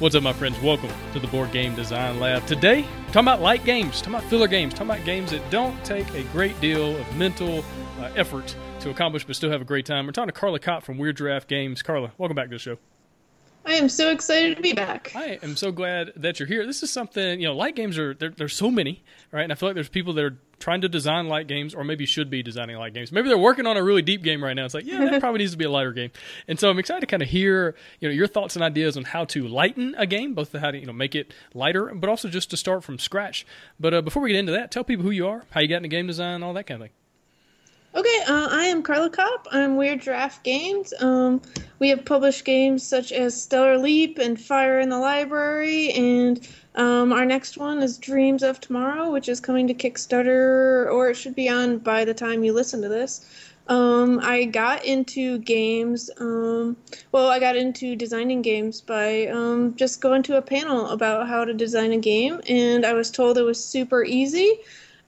What's up, my friends? Welcome to the Board Game Design Lab. Today, talking about light games, talking about filler games, talking about games that don't take a great deal of mental uh, effort to accomplish, but still have a great time. We're talking to Carla Kopp from Weird Giraffe Games. Carla, welcome back to the show. I am so excited to be back. I am so glad that you're here. This is something, you know, light games are, there, there's so many, right? And I feel like there's people that are trying to design light games or maybe should be designing light games. Maybe they're working on a really deep game right now. It's like, yeah, that probably needs to be a lighter game. And so I'm excited to kind of hear, you know, your thoughts and ideas on how to lighten a game, both how to, you know, make it lighter, but also just to start from scratch. But uh, before we get into that, tell people who you are, how you got into game design, all that kind of thing. Okay, uh, I am Carla Kopp. I'm Weird Giraffe Games. Um, we have published games such as Stellar Leap and Fire in the Library, and um, our next one is Dreams of Tomorrow, which is coming to Kickstarter, or it should be on by the time you listen to this. Um, I got into games, um, well, I got into designing games by um, just going to a panel about how to design a game, and I was told it was super easy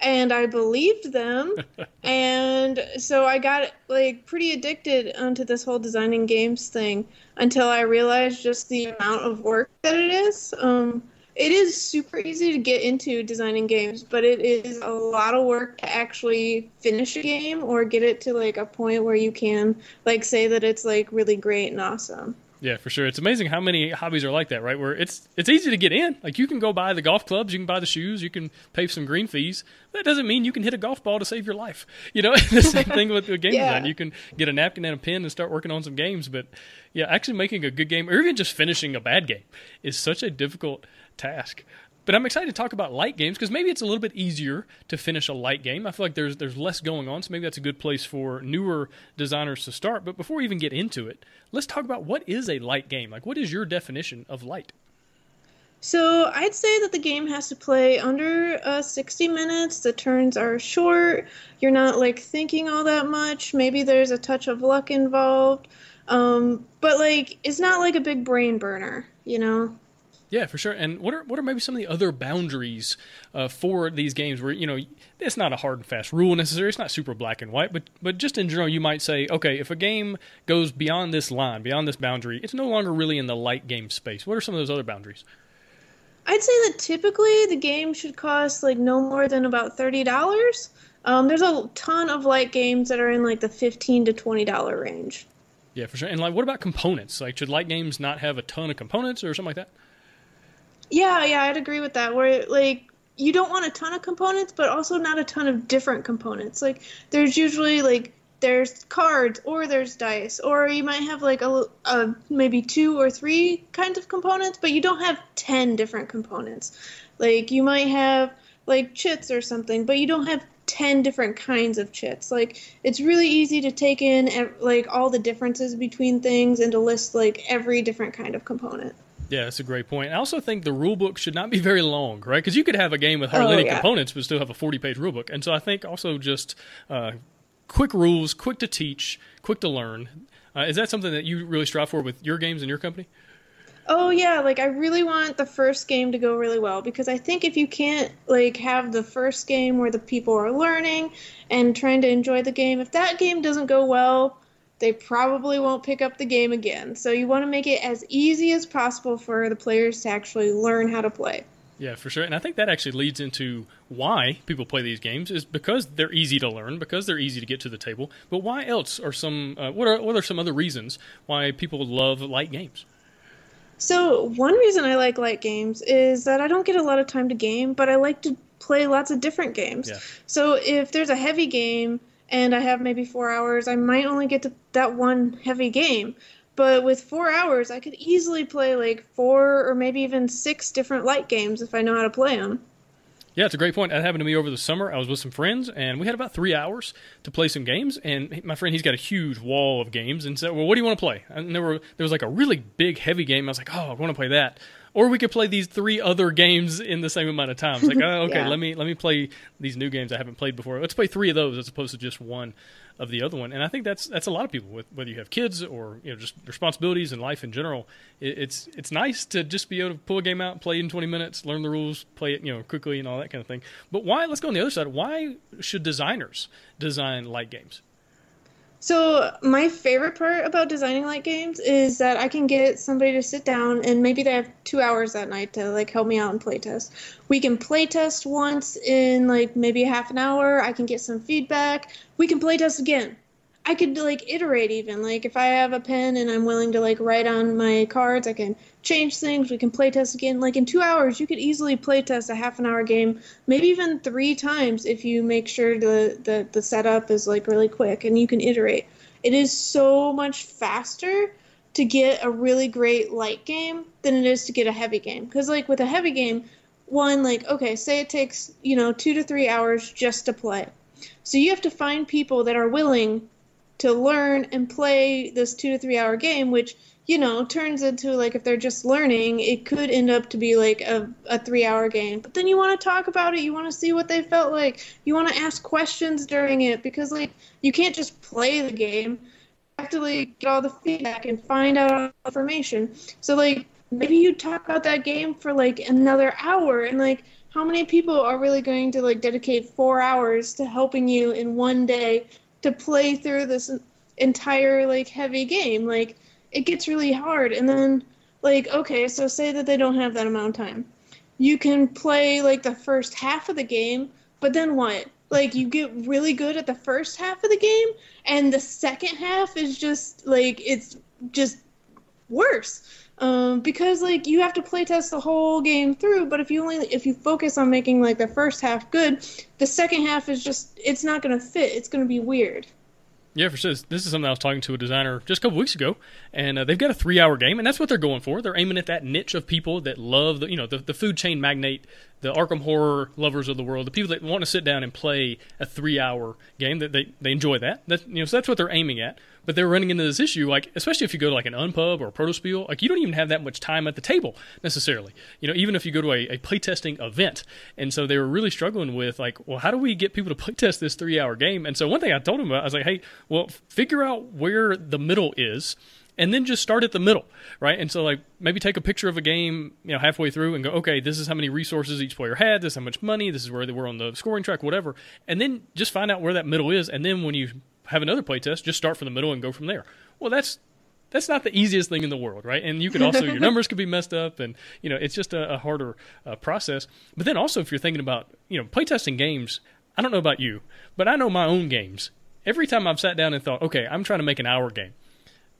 and I believed them. and so I got like pretty addicted onto this whole designing games thing until I realized just the amount of work that it is. Um, it is super easy to get into designing games, but it is a lot of work to actually finish a game or get it to like a point where you can like say that it's like really great and awesome. Yeah, for sure. It's amazing how many hobbies are like that, right? Where it's it's easy to get in. Like you can go buy the golf clubs, you can buy the shoes, you can pay some green fees. That doesn't mean you can hit a golf ball to save your life. You know, the same thing with the game yeah. design. You can get a napkin and a pen and start working on some games. But yeah, actually making a good game or even just finishing a bad game is such a difficult task. But I'm excited to talk about light games because maybe it's a little bit easier to finish a light game. I feel like there's there's less going on, so maybe that's a good place for newer designers to start. But before we even get into it, let's talk about what is a light game. Like, what is your definition of light? So I'd say that the game has to play under uh, 60 minutes. The turns are short. You're not like thinking all that much. Maybe there's a touch of luck involved, um, but like it's not like a big brain burner, you know. Yeah, for sure. And what are what are maybe some of the other boundaries uh, for these games where you know it's not a hard and fast rule necessarily. It's not super black and white, but but just in general, you might say, okay, if a game goes beyond this line, beyond this boundary, it's no longer really in the light game space. What are some of those other boundaries? I'd say that typically the game should cost like no more than about thirty dollars. Um, there's a ton of light games that are in like the fifteen to twenty dollar range. Yeah, for sure. And like, what about components? Like, should light games not have a ton of components or something like that? Yeah, yeah, I'd agree with that. Where like you don't want a ton of components, but also not a ton of different components. Like there's usually like there's cards or there's dice, or you might have like a, a maybe two or three kinds of components, but you don't have ten different components. Like you might have like chits or something, but you don't have 10 different kinds of chits. Like it's really easy to take in eh, like all the differences between things and to list like every different kind of component. Yeah, that's a great point. I also think the rule book should not be very long, right? Because you could have a game with hardly oh, any yeah. components, but still have a 40 page rule book. And so I think also just uh, quick rules, quick to teach, quick to learn. Uh, is that something that you really strive for with your games and your company? Oh yeah, like I really want the first game to go really well because I think if you can't like have the first game where the people are learning and trying to enjoy the game, if that game doesn't go well, they probably won't pick up the game again. So you want to make it as easy as possible for the players to actually learn how to play. Yeah, for sure. And I think that actually leads into why people play these games is because they're easy to learn, because they're easy to get to the table. But why else are some uh, what are what are some other reasons why people love light games? So, one reason I like light games is that I don't get a lot of time to game, but I like to play lots of different games. Yeah. So, if there's a heavy game and I have maybe four hours, I might only get to that one heavy game. But with four hours, I could easily play like four or maybe even six different light games if I know how to play them. Yeah, it's a great point. That happened to me over the summer. I was with some friends, and we had about three hours to play some games. And my friend, he's got a huge wall of games, and said, "Well, what do you want to play?" And there were there was like a really big, heavy game. I was like, "Oh, I want to play that." Or we could play these three other games in the same amount of time. It's like, oh, okay, Yeah. let me let me play these new games I haven't played before. Let's play three of those as opposed to just one of the other one. And I think that's that's a lot of people with whether you have kids or you know just responsibilities in life in general. It, it's it's nice to just be able to pull a game out, and play it in 20 minutes, learn the rules, play it you know quickly and all that kind of thing. But why? Let's go on the other side. Why should designers design light games? So my favorite part about designing light games is that I can get somebody to sit down and maybe they have two hours that night to like help me out and playtest. We can playtest once in like maybe half an hour. I can get some feedback. We can playtest again. I could like iterate even like if I have a pen and I'm willing to like write on my cards, I can change things. We can play test again. Like in two hours, you could easily play test a half an hour game, maybe even three times if you make sure the the, the setup is like really quick and you can iterate. It is so much faster to get a really great light game than it is to get a heavy game. Because like with a heavy game, one like okay, say it takes you know two to three hours just to play. So you have to find people that are willing to learn and play this two to three hour game, which you know turns into like if they're just learning, it could end up to be like a, a three hour game. But then you want to talk about it, you want to see what they felt like, you want to ask questions during it because like you can't just play the game. You have to like get all the feedback and find out all the information. So like maybe you talk about that game for like another hour and like how many people are really going to like dedicate four hours to helping you in one day to play through this entire like heavy game. Like it gets really hard. And then like okay so say that they don't have that amount of time. You can play like the first half of the game but then what? Like you get really good at the first half of the game and the second half is just like it's just worse um, because like you have to play test the whole game through but if you only if you focus on making like the first half good the second half is just it's not going to fit it's going to be weird Yeah, for sure. This is something I was talking to a designer just a couple weeks ago, and uh, they've got a three-hour game, and that's what they're going for. They're aiming at that niche of people that love the, you know, the, the food chain magnate, the Arkham horror lovers of the world, the people that want to sit down and play a three-hour game. That they, they enjoy that. That you know, so that's what they're aiming at. But they're running into this issue, like especially if you go to like an Unpub or a Protospiel, like you don't even have that much time at the table necessarily. You know, even if you go to a, a playtesting event, and so they were really struggling with like, well, how do we get people to playtest this three-hour game? And so one thing I told them about, I was like, hey, well, figure out where the middle is and then just start at the middle, right? And so like maybe take a picture of a game, you know, halfway through and go, okay, this is how many resources each player had, this is how much money, this is where they were on the scoring track, whatever, and then just find out where that middle is, and then when you have another playtest, just start from the middle and go from there. Well, that's that's not the easiest thing in the world, right? And you could also your numbers could be messed up, and you know it's just a, a harder uh, process. But then also, if you're thinking about you know playtesting games, I don't know about you, but I know my own games. Every time I've sat down and thought, okay, I'm trying to make an hour game.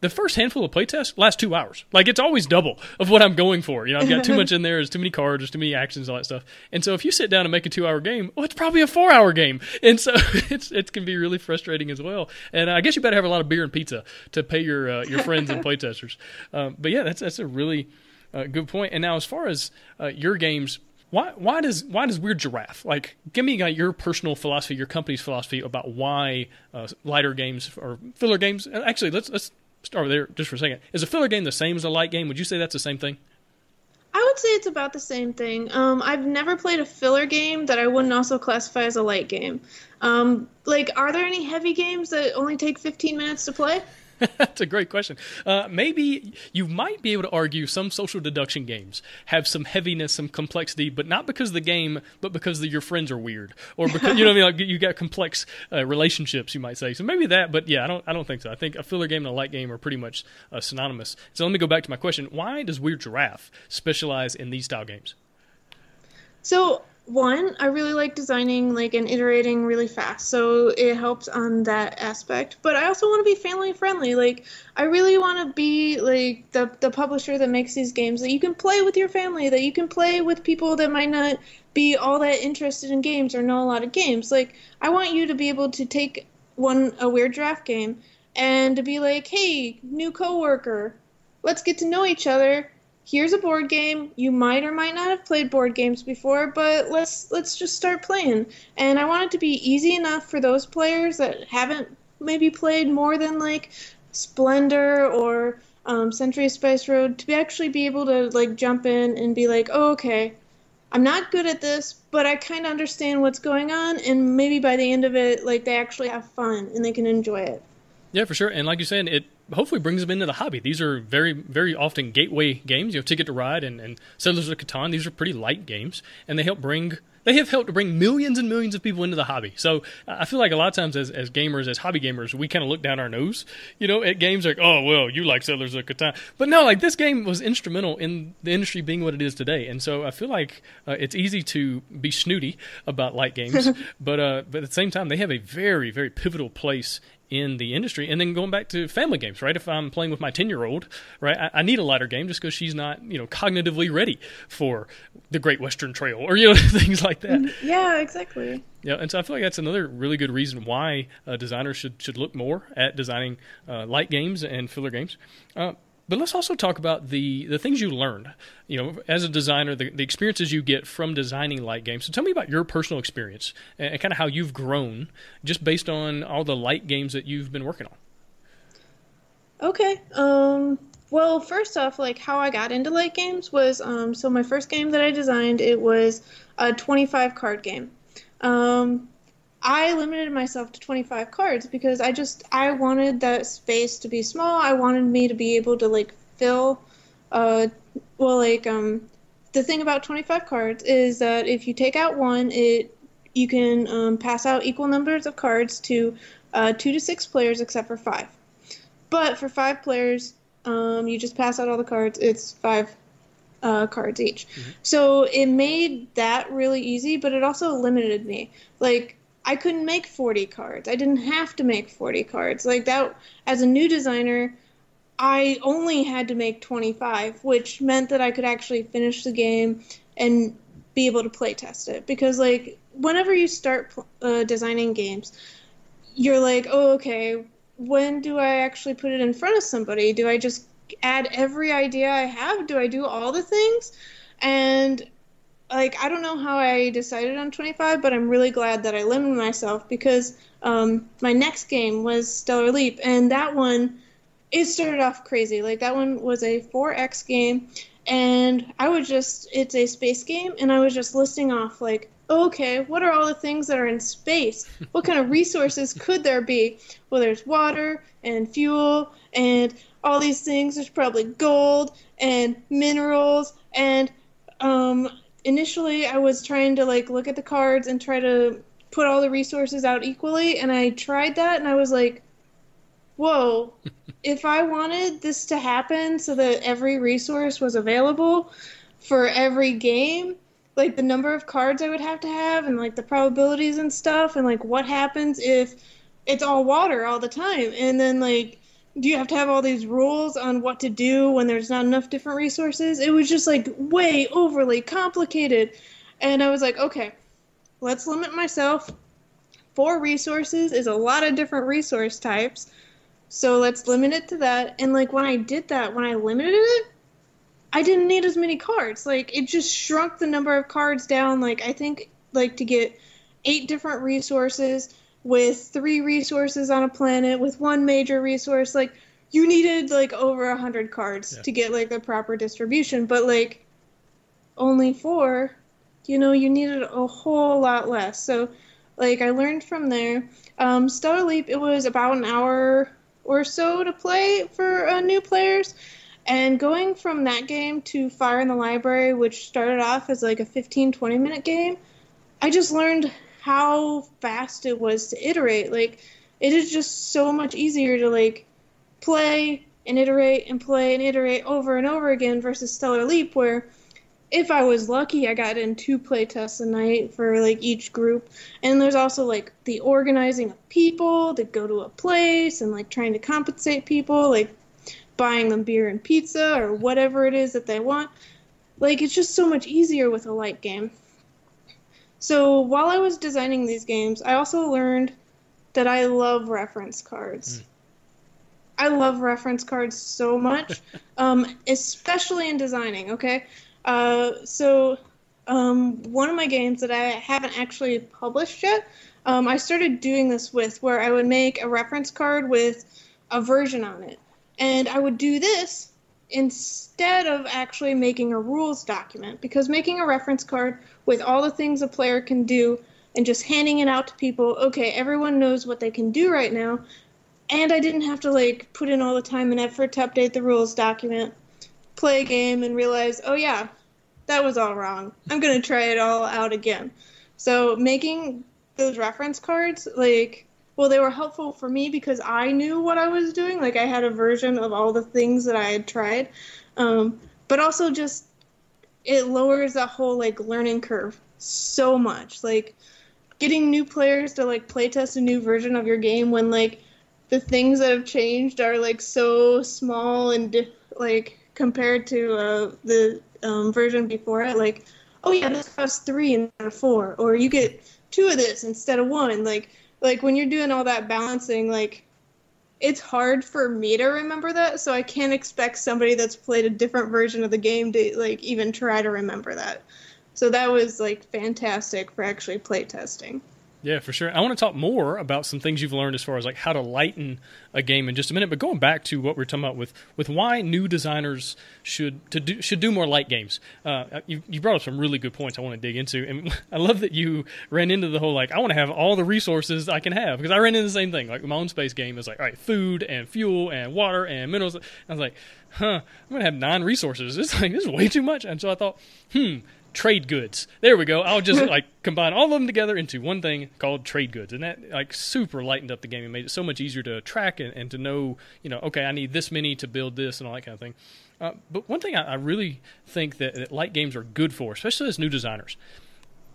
The first handful of playtests last two hours. Like it's always double of what I'm going for. You know, I've got too much in there. There's too many cards. There's too many actions, all that stuff. And so if you sit down and make a two-hour game, well, it's probably a four-hour game. And so it's it can be really frustrating as well. And I guess you better have a lot of beer and pizza to pay your uh, your friends and playtesters. Um, but yeah, that's that's a really uh, good point. And now as far as uh, your games. Why, why does why does Weird Giraffe like give me uh, your personal philosophy, your company's philosophy about why uh, lighter games or filler games? Actually, let's let's start there just for a second. Is a filler game the same as a light game? Would you say that's the same thing? I would say it's about the same thing. Um, I've never played a filler game that I wouldn't also classify as a light game. Um, like, are there any heavy games that only take 15 minutes to play? That's a great question. Uh, maybe you might be able to argue some social deduction games have some heaviness, some complexity, but not because of the game, but because the, your friends are weird, or because you know I mean. Like you got complex uh, relationships, you might say. So maybe that, but yeah, I don't. I don't think so. I think a filler game and a light game are pretty much uh, synonymous. So let me go back to my question: Why does Weird Giraffe specialize in these style games? So, one, I really like designing like and iterating really fast, so it helps on that aspect. But I also want to be family friendly. Like, I really want to be like the the publisher that makes these games that you can play with your family, that you can play with people that might not be all that interested in games or know a lot of games. Like, I want you to be able to take one a Weird Giraffe game and to be like, hey, new coworker, let's get to know each other here's a board game. You might or might not have played board games before, but let's let's just start playing. And I want it to be easy enough for those players that haven't maybe played more than like Splendor or um, Century Spice Road to actually be able to like jump in and be like, oh, okay, I'm not good at this, but I kind of understand what's going on, and maybe by the end of it, like they actually have fun and they can enjoy it. Yeah, for sure. And like you said, it hopefully brings them into the hobby. These are very, very often gateway games. You know, Ticket to Ride and, and Settlers of Catan. These are pretty light games, and they help bring they have helped to bring millions and millions of people into the hobby. So I feel like a lot of times as, as gamers, as hobby gamers, we kind of look down our nose, you know, at games like, oh, well, you like Settlers of Catan. But no, like this game was instrumental in the industry being what it is today. And so I feel like uh, it's easy to be snooty about light games, but, uh, but at the same time, they have a very, very pivotal place in the industry. And then going back to family games, right? If I'm playing with my 10 year old, right, I, I, need a lighter game just because she's not, you know, cognitively ready for the Great Western Trail or, you know, things like that. Mm, yeah, exactly. Yeah, and so I feel like that's another really good reason why uh, designers should, should look more at designing uh, light games and filler games. Uh, but let's also talk about the the things you learned. You know, as a designer, the, the experiences you get from designing light games. So tell me about your personal experience and, and kind of how you've grown just based on all the light games that you've been working on. Okay. Um, well, first off, like how I got into light games was um, so my first game that I designed it was a 25 card game. Um, I limited myself to 25 cards because I just I wanted that space to be small. I wanted me to be able to like fill uh well like um the thing about 25 cards is that if you take out one, it you can um, pass out equal numbers of cards to uh, two to six players except for five. But for five players, um, you just pass out all the cards. It's five uh, cards each. Mm-hmm. So it made that really easy, but it also limited me. Like I couldn't make 40 cards. I didn't have to make 40 cards. Like that as a new designer, I only had to make 25, which meant that I could actually finish the game and be able to play test it because like whenever you start uh, designing games, you're like, "Oh, okay, when do I actually put it in front of somebody? Do I just add every idea I have? Do I do all the things?" And like I don't know how I decided on 25, but I'm really glad that I limited myself because um, my next game was Stellar Leap, and that one it started off crazy. Like that one was a 4X game, and I was just it's a space game, and I was just listing off like, okay, what are all the things that are in space? What kind of resources could there be? Well, there's water and fuel and all these things. There's probably gold and minerals and um, initially I was trying to like look at the cards and try to put all the resources out equally and I tried that and I was like whoa if I wanted this to happen so that every resource was available for every game like the number of cards I would have to have and like the probabilities and stuff and like what happens if it's all water all the time and then like do you have to have all these rules on what to do when there's not enough different resources? It was just like way overly complicated. And I was like, okay, let's limit myself. Four resources is a lot of different resource types. So let's limit it to that. And like when I did that, when I limited it, I didn't need as many cards. Like it just shrunk the number of cards down. Like I think like to get eight different resources with three resources on a planet with one major resource like you needed like over a hundred cards yeah. to get like the proper distribution but like only four you know you needed a whole lot less. So like i learned from there. Um, stellar leap it was about an hour or so to play for uh, new players. And going from that game to fire in the library which started off as like a 15 20 minute game i just learned how fast it was to iterate. Like it is just so much easier to like play and iterate and play and iterate over and over again versus Stellar Leap where if I was lucky, I got in two playtests a night for like each group. And there's also like the organizing of people to go to a place and like trying to compensate people, like buying them beer and pizza or whatever it is that they want. Like it's just so much easier with a light game. So while I was designing these games, I also learned that I love reference cards. Mm. I love reference cards so much, um, especially in designing. Okay, uh, so um, one of my games that I haven't actually published yet, um, I started doing this with where I would make a reference card with a version on it, and I would do this instead of actually making a rules document because making a reference card with all the things a player can do and just handing it out to people okay everyone knows what they can do right now. And i didn't have to like put in all the time and effort to update the rules document play a game and realize oh yeah that was all wrong. I'm going to try it all out again. So making those reference cards like well they were helpful for me because i knew what i was doing. Like i had a version of all the things that i had tried. Um, but also just it lowers that whole like learning curve so much. Like getting new players to like playtest a new version of your game when like the things that have changed are like so small and like compared to uh, the um, version before it like oh yeah this costs three instead of four or you get two of this instead of one. Like like when you're doing all that balancing like it's hard for me to remember that so i can't expect somebody that's played a different version of the game to like even try to remember that so that was like fantastic for actually play testing. Yeah, for sure. I want to talk more about some things you've learned as far as like how to lighten a game in just a minute. But going back to what we are talking about with with why new designers should to do should do more light games. Uh, you, you brought up some really good points I want to dig into, and I love that you ran into the whole like I want to have all the resources I can have because I ran into the same thing. Like my own space game is like all right, food and fuel and water and minerals. I was like, huh, I'm gonna have nine resources. It's like this is way too much. And so I thought, hmm trade goods. There we go. I'll just like combine all of them together into one thing called trade goods, and that like super lightened up the game and made it so much easier to track and, and to know, you know, okay, I need this many to build this and all that kind of thing. Uh, but one thing I, I really think that, that light games are good for, especially as new designers,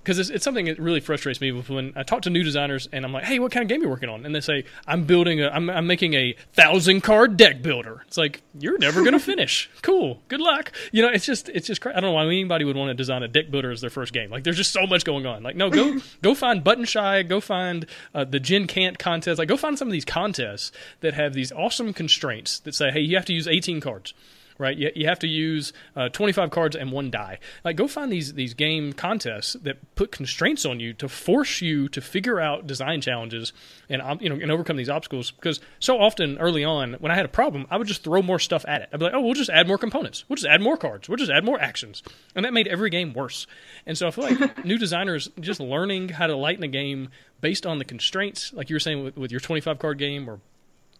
because it's, it's, something that really frustrates me when I talk to new designers and I'm like, "Hey, what kind of game are you working on?" And they say, "I'm building a, I'm, I'm making a thousand card deck builder." It's like you're never gonna finish. cool, good luck. You know, it's just it's just cra- I don't know why anybody would want to design a deck builder as their first game. Like, there's just so much going on. Like, no, go go find Button Shy, go find uh, the Gen Can't contest. Like, go find some of these contests that have these awesome constraints that say, "Hey, you have to use 18 cards." Right? You, you have to use uh, 25 cards and one die. Like, go find these these game contests that put constraints on you to force you to figure out design challenges and you know and overcome these obstacles. Because so often early on, when I had a problem, I would just throw more stuff at it. I'd be like, oh, we'll just add more components. We'll just add more cards. We'll just add more actions, and that made every game worse. And so I feel like new designers just learning how to lighten a game based on the constraints, like you were saying with, with your 25 card game or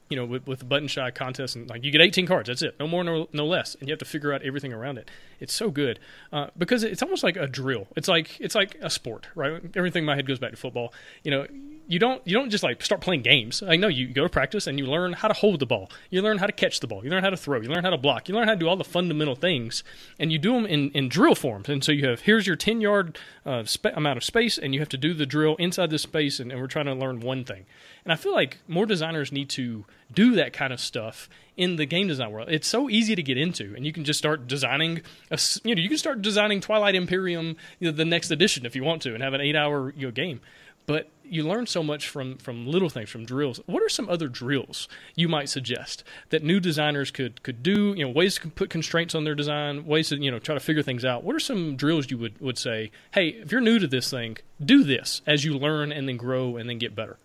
you know, with, with the button shy contest, and like you get 18 cards, that's it, no more, no, no less, and you have to figure out everything around it. It's so good uh, because it's almost like a drill. It's like it's like a sport, right? Everything in my head goes back to football. You know, you don't you don't just like start playing games. I know you go to practice and you learn how to hold the ball, you learn how to catch the ball, you learn how to throw, you learn how to block, you learn how to do all the fundamental things, and you do them in, in drill forms. And so you have here's your 10 yard uh, amount of space, and you have to do the drill inside this space, and, and we're trying to learn one thing. And I feel like more designers need to do that kind of stuff in the game design world. It's so easy to get into, and you can just start designing. A, you know, you can start designing Twilight Imperium, you know, the next edition if you want to, and have an eight-hour you know, game. But you learn so much from from little things, from drills. What are some other drills you might suggest that new designers could could do? You know, ways to put constraints on their design, ways to you know try to figure things out. What are some drills you would would say? Hey, if you're new to this thing, do this as you learn and then grow and then get better.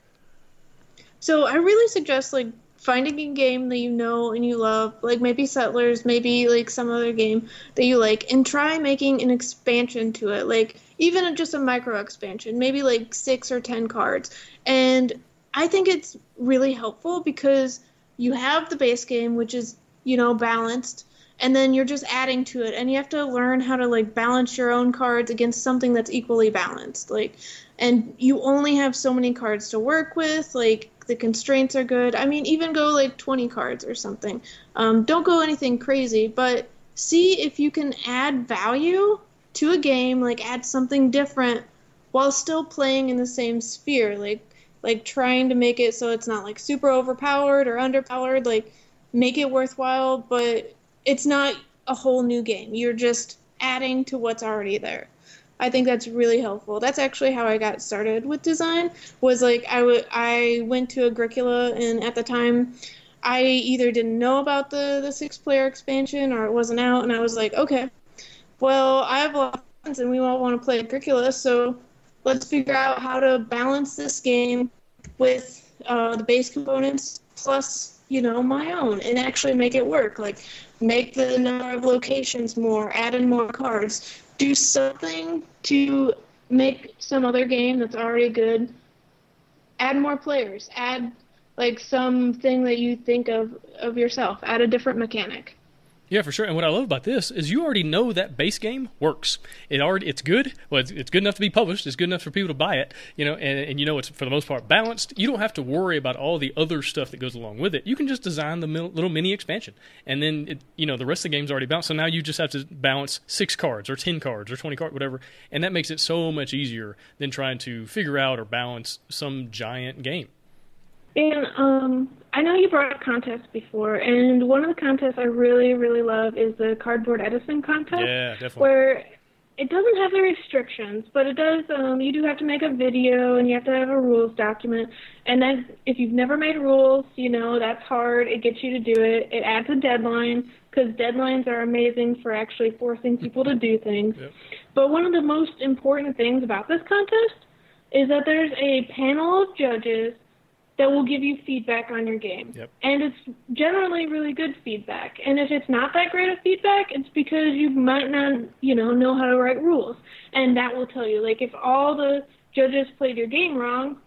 So I really suggest like finding a game that you know and you love, like maybe Settlers, maybe like some other game that you like, and try making an expansion to it, like even just a micro expansion, maybe like six or ten cards. And I think it's really helpful because you have the base game, which is you know balanced, and then you're just adding to it, and you have to learn how to like balance your own cards against something that's equally balanced, like. And you only have so many cards to work with, like the constraints are good. I mean, even go like 20 cards or something. Um, don't go anything crazy, but see if you can add value to a game, like add something different while still playing in the same sphere. Like, like trying to make it so it's not like super overpowered or underpowered. Like, make it worthwhile, but it's not a whole new game. You're just adding to what's already there. I think that's really helpful. That's actually how I got started with design. Was like I would I went to Agricola and at the time I either didn't know about the the six player expansion or it wasn't out, and I was like, okay, well, I have a lot of friends and we all want to play Agricola, so let's figure out how to balance this game with uh, the base components plus you know my own and actually make it work. Like make the number of locations more, add in more cards, do something to make some other game that's already good. Add more players. Add like something that you think of of yourself. Add a different mechanic. Yeah, for sure. And what I love about this is you already know that base game works. It already it's good. Well, it's, it's good enough to be published. It's good enough for people to buy it. You know, and, and you know it's for the most part balanced. You don't have to worry about all the other stuff that goes along with it. You can just design the little mini expansion, and then it, you know the rest of the game's already balanced. So now you just have to balance six cards or ten cards or twenty cards, whatever, and that makes it so much easier than trying to figure out or balance some giant game. And um, I know you brought up contests before, and one of the contests I really, really love is the Cardboard Edison contest. Yeah, definitely. Where it doesn't have the restrictions, but it does. Um, you do have to make a video, and you have to have a rules document. And then, if you've never made rules, you know that's hard. It gets you to do it. It adds a deadline because deadlines are amazing for actually forcing people to do things. Yep. But one of the most important things about this contest is that there's a panel of judges that will give you feedback on your game. Yep. And it's generally really good feedback. And if it's not that great of feedback, it's because you might not, you know, know how to write rules. And that will tell you. Like if all the judges played your game wrong,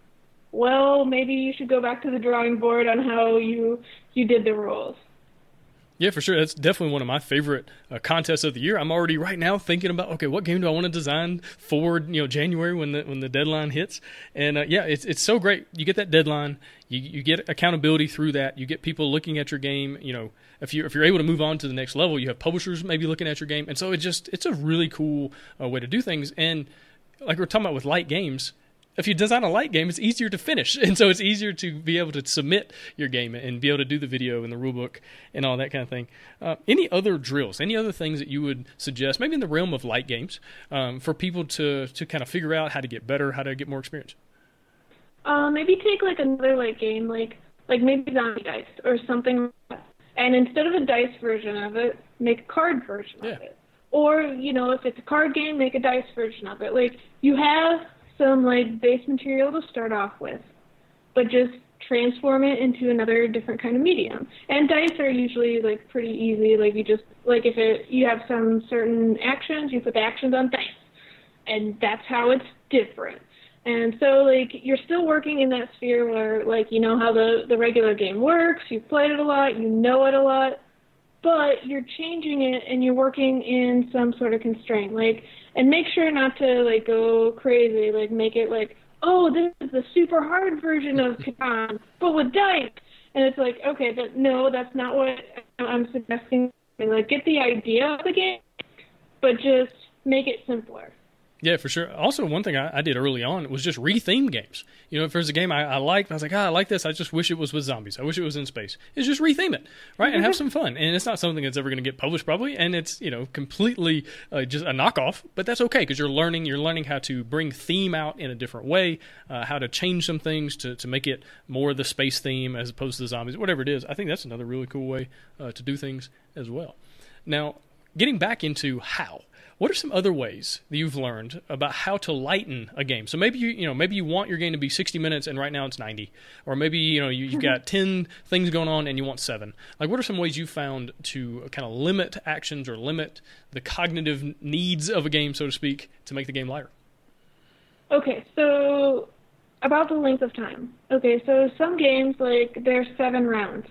well, maybe you should go back to the drawing board on how you you did the rules. Yeah, for sure. That's definitely one of my favorite uh, contests of the year. I'm already right now thinking about okay, what game do I want to design for you know January when the when the deadline hits? And uh, yeah, it's it's so great. You get that deadline, you you get accountability through that. You get people looking at your game. You know, if you if you're able to move on to the next level, you have publishers maybe looking at your game, and so it just it's a really cool uh, way to do things. And like we're talking about with light games, if you design a light game, it's easier to finish, and so it's easier to be able to submit your game and be able to do the video and the rulebook and all that kind of thing. Uh, any other drills? Any other things that you would suggest, maybe in the realm of light games, um, for people to to kind of figure out how to get better, how to get more experience? Uh, maybe take like another light game, like like maybe zombie dice or something, like and instead of a dice version of it, make a card version yeah. of it. Or you know, if it's a card game, make a dice version of it. Like you have some like base material to start off with, but just transform it into another different kind of medium. And dice are usually like pretty easy. Like you just like if it you have some certain actions, you put the actions on dice, and that's how it's different. And so like you're still working in that sphere where like you know how the the regular game works, you've played it a lot, you know it a lot, but you're changing it and you're working in some sort of constraint. Like and make sure not to like go crazy. Like make it like, oh, this is the super hard version of Catan, but with dice. And it's like, okay, but no, that's not what I'm suggesting. Like, get the idea of the game, but just make it simpler. Yeah, for sure. Also, one thing I, I, did early on was just retheme games. You know, if there's a game I, I liked, I was like, ah, I like this. I just wish it was with zombies. I wish it was in space. It's just retheme it, right, and have some fun. And it's not something that's ever going to get published, probably, and it's you know completely uh, just a knockoff. But that's okay because you're learning. You're learning how to bring theme out in a different way, uh, how to change some things to to make it more the space theme as opposed to the zombies, whatever it is. I think that's another really cool way uh, to do things as well. Now, getting back into how what are some other ways that you've learned about how to lighten a game? So maybe you you know maybe you want your game to be 60 minutes and right now it's 90, or maybe you know you, have got 10 things going on and you want seven. Like what are some ways you found to kind of limit actions or limit the cognitive needs of a game, so to speak, to make the game lighter? Okay, so about the length of time. Okay, so some games like there's seven rounds,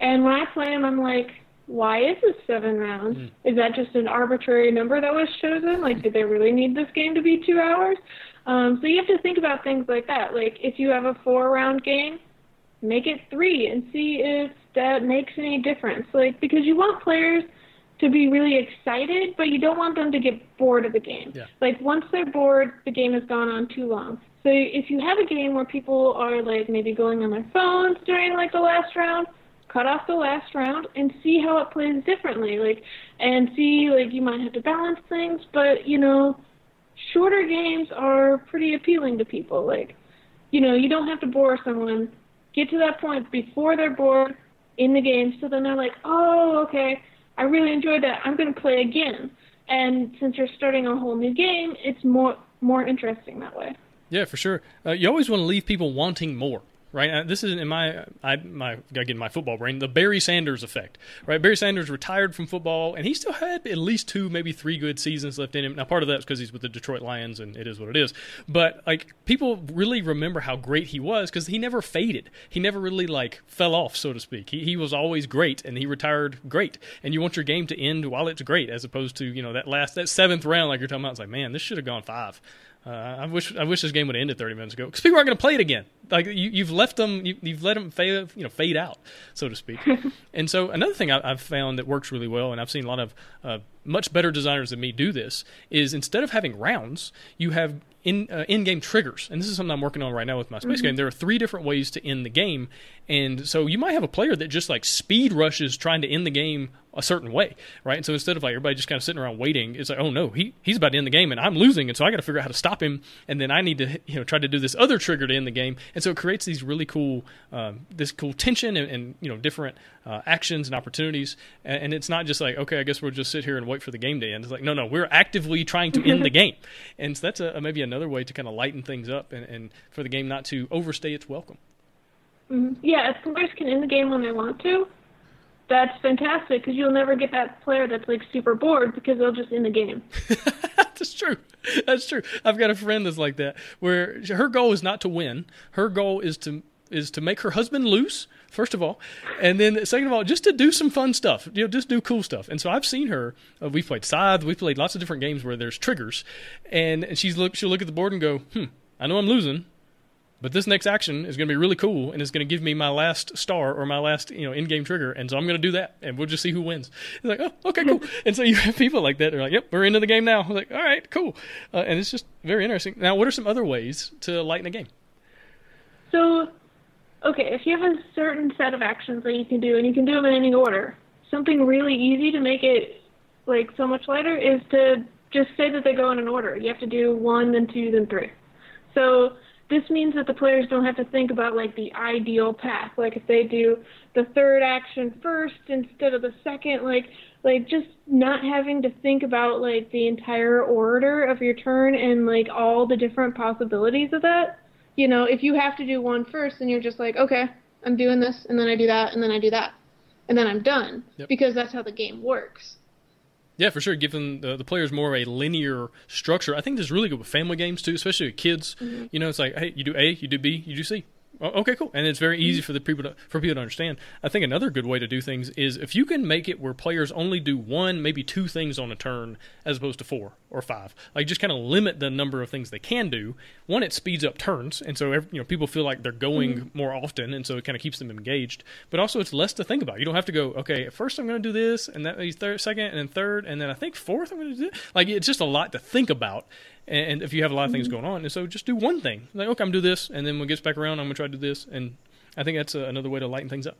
and when I play them, I'm like why is it seven rounds? Mm. Is that just an arbitrary number that was chosen? Like, did they really need this game to be two hours? Um, so you have to think about things like that. Like, if you have a four round game, make it three and see if that makes any difference. Like, because you want players to be really excited, but you don't want them to get bored of the game. Yeah. Like, once they're bored, the game has gone on too long. So if you have a game where people are like maybe going on their phones during like the last round, cut off the last round and see how it plays differently like and see like you might have to balance things but you know shorter games are pretty appealing to people like you know you don't have to bore someone get to that point before they're bored in the game. So then they're like, oh, okay, I really enjoyed that. I'm going to play again. And since you're starting a whole new game, it's more more interesting that way. Yeah, for sure. Uh, you always want to leave people wanting more right? This is in my I my gotta get my football brain the Barry Sanders effect, right? Barry Sanders retired from football, and he still had at least two, maybe three good seasons left in him. Now, part of that's because he's with the Detroit Lions, and it is what it is. But like people really remember how great he was because he never faded. He never really like fell off, so to speak. He he was always great, and he retired great. And you want your game to end while it's great, as opposed to you know that last that seventh round, like you're talking about. It's like man, this should have gone five. Uh, I wish I wish this game would have ended 30 minutes ago because people aren't going to play it again. Like you, have left them, you, have let them fade, you know, fade out, so to speak. and so another thing I, have found that works really well, and I've seen a lot of uh, much better designers than me do this, is instead of having rounds, you have in uh, in-game triggers, and this is something I'm working on right now with my space mm-hmm. game. There are three different ways to end the game, and so you might have a player that just like speed rushes trying to end the game a certain way, right? And so instead of like everybody just kind of sitting around waiting, it's like, oh no, he he's about to end the game and I'm losing, and so I got to figure out how to stop him, and then I need to you know try to do this other trigger to end the game, and so it creates these really cool um, this cool tension and, and you know different uh, actions and opportunities, and, and, it's not just like okay, I guess we'll just sit here and wait for the game to end. It's like no, no, we're actively trying to end the game, and so that's a, maybe another way to kind of lighten things up and, and for the game not to overstay its welcome. Mm-hmm. Yeah, if players can end the game when they want to, that's fantastic because you'll never get that player that's like super bored because they'll just end the game. that's true. That's true. I've got a friend that's like that where her goal is not to win. Her goal is to is to make her husband lose first of all, and then second of all, just to do some fun stuff. You know, just do cool stuff. And so I've seen her. Uh, we've played Scythe. We've played lots of different games where there's triggers, and, and she's look. She'll look at the board and go, "Hmm, I know I'm losing, but this next action is going to be really cool and it's going to give me my last star or my last you know in-game trigger and so i'm going to do that and we'll just see who wins it's like oh okay cool and so you have people like that they're like yep we're into the game now I'm like all right cool uh, and it's just very interesting now what are some other ways to lighten a game so okay if you have a certain set of actions that you can do and you can do them in any order something really easy to make it like so much lighter is to just say that they go in an order you have to do one then two then three so this means that the players don't have to think about like the ideal path. Like if they do the third action first instead of the second, like like just not having to think about like the entire order of your turn and like all the different possibilities of that. You know, if you have to do one first, then you're just like, okay, I'm doing this, and then I do that, and then I do that, and then I'm done yep. because that's how the game works. Yeah, for sure. Giving the, the players more of a linear structure. I think this is really good with family games too, especially with kids. Mm-hmm. You know, it's like, hey, you do A, you do B, you do C. Oh, okay, cool. And it's very easy mm-hmm. for the people to, for people to understand. I think another good way to do things is if you can make it where players only do one, maybe two things on a turn as opposed to four or five. Like just kind of limit the number of things they can do. One, it speeds up turns, and so you know people feel like they're going mm-hmm. more often, and so it kind of keeps them engaged. But also, it's less to think about. You don't have to go, okay, first I'm going to do this, and that third, second, and then third, and then I think fourth I'm going to do. Like it's just a lot to think about and if you have a lot of things mm-hmm. going on, and so just do one thing. Like, okay, I'm gonna do this, and then when it gets back around, I'm gonna try to do this, and I think that's a, another way to lighten things up.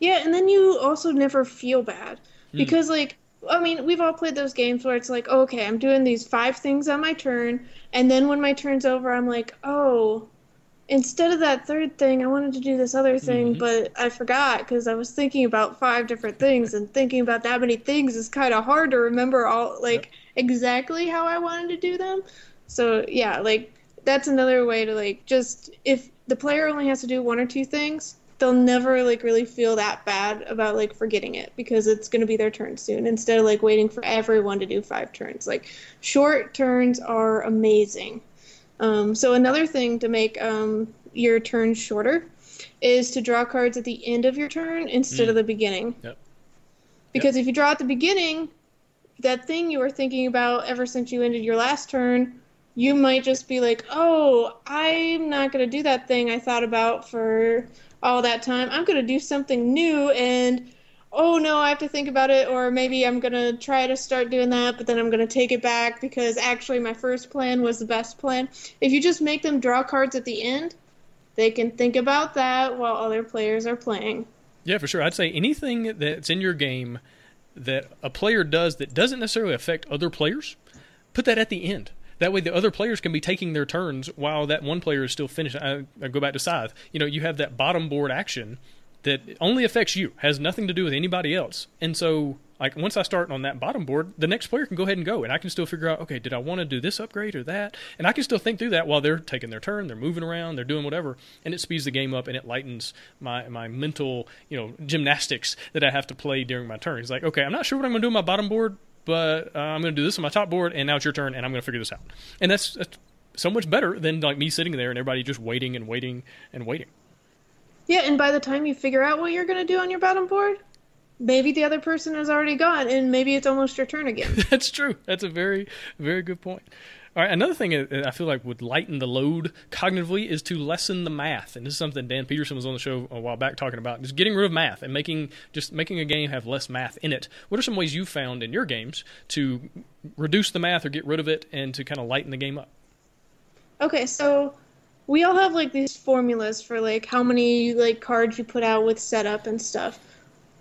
Yeah, and then you also never feel bad mm. because, mm. like, I mean, we've all played those games where it's like, okay, I'm doing these five things on my turn, and then when my turn's over, I'm like, oh, instead of that third thing, I wanted to do this other thing, mm-hmm. but I forgot because I was thinking about five different things, and thinking about that many things is kind of hard to remember all like yep. Exactly how I wanted to do them. So yeah, like that's another way to like just if the player only has to do one or two things, they'll never like really feel that bad about like forgetting it because it's going to be their turn soon instead of like waiting for everyone to do five turns. Like short turns are amazing um, so another thing to make um, your turn shorter is to draw cards at the end of your turn instead mm. of the beginning. Yep. Because yep. if you draw at the beginning, that thing you were thinking about ever since you ended your last turn, you might just be like, "Oh, I'm not going to do that thing I thought about for all that time. I'm going to do something new and oh no, I have to think about it, or maybe I'm gonna try to start doing that, but then I'm gonna take it back because actually my first plan was the best plan. If you just make them draw cards at the end, they can think about that while other players are playing. Yeah, for sure. I'd say anything that's in your game that a player does that doesn't necessarily affect other players, put that at the end. That way, the other players can be taking their turns while that one player is still finishing. I, I go back to Scythe. You know, you have that bottom board action that only affects you, has nothing to do with anybody else. And so, like once I start on that bottom board, the next player can go ahead and go, and I can still figure out, okay, did I want to do this upgrade or that? And I can still think through that while they're taking their turn, they're moving around, they're doing whatever, and it speeds the game up and it lightens my my mental, you know, gymnastics that I have to play during my turn. It's like, okay, I'm not sure what I'm going to do on my bottom board, but uh, I'm going to do this on my top board, and now it's your turn, and I'm going to figure this out. And that's, that's so much better than like me sitting there and everybody just waiting and waiting and waiting. Yeah, and by the time you figure out what you're going to do on your bottom board, maybe the other person has already gone, and maybe it's almost your turn again. That's true. That's a very, very good point. All right, another thing I feel like would lighten the load cognitively is to lessen the math, and this is something Dan Peterson was on the show a while back talking about. Just getting rid of math and making just making a game have less math in it. What are some ways you found in your games to reduce the math or get rid of it, and to kind of lighten the game up? Okay, so we all have like these formulas for like how many like cards you put out with setup and stuff.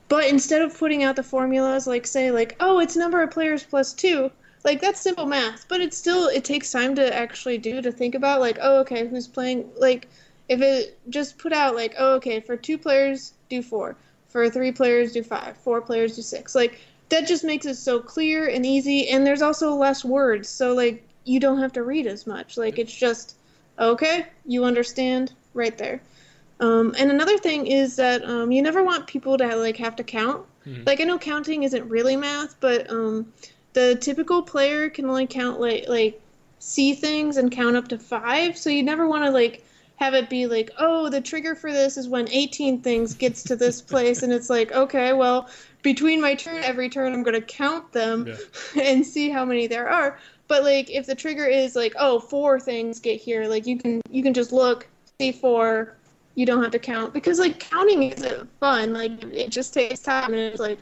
But instead of putting out the formulas like say like oh it's number of players plus 2, like that's simple math, but it's still it takes time to actually do to think about like oh okay, who's playing like if it just put out like oh okay, for 2 players do 4, for 3 players do 5, 4 players do 6. Like that just makes it so clear and easy and there's also less words. So like you don't have to read as much. Like it's just Okay, you understand right there. Um, and another thing is that um, you never want people to like have to count. Mm-hmm. Like I know counting isn't really math, but um, the typical player can only count like like see things and count up to five. So you never want to like have it be like, oh, the trigger for this is when 18 things gets to this place, and it's like, okay, well, between my turn, every turn, I'm going to count them yeah. and see how many there are. But like if the trigger is like, oh, four things get here, like you can you can just look, see four, you don't have to count because like counting isn't fun. Like it just takes time and it's like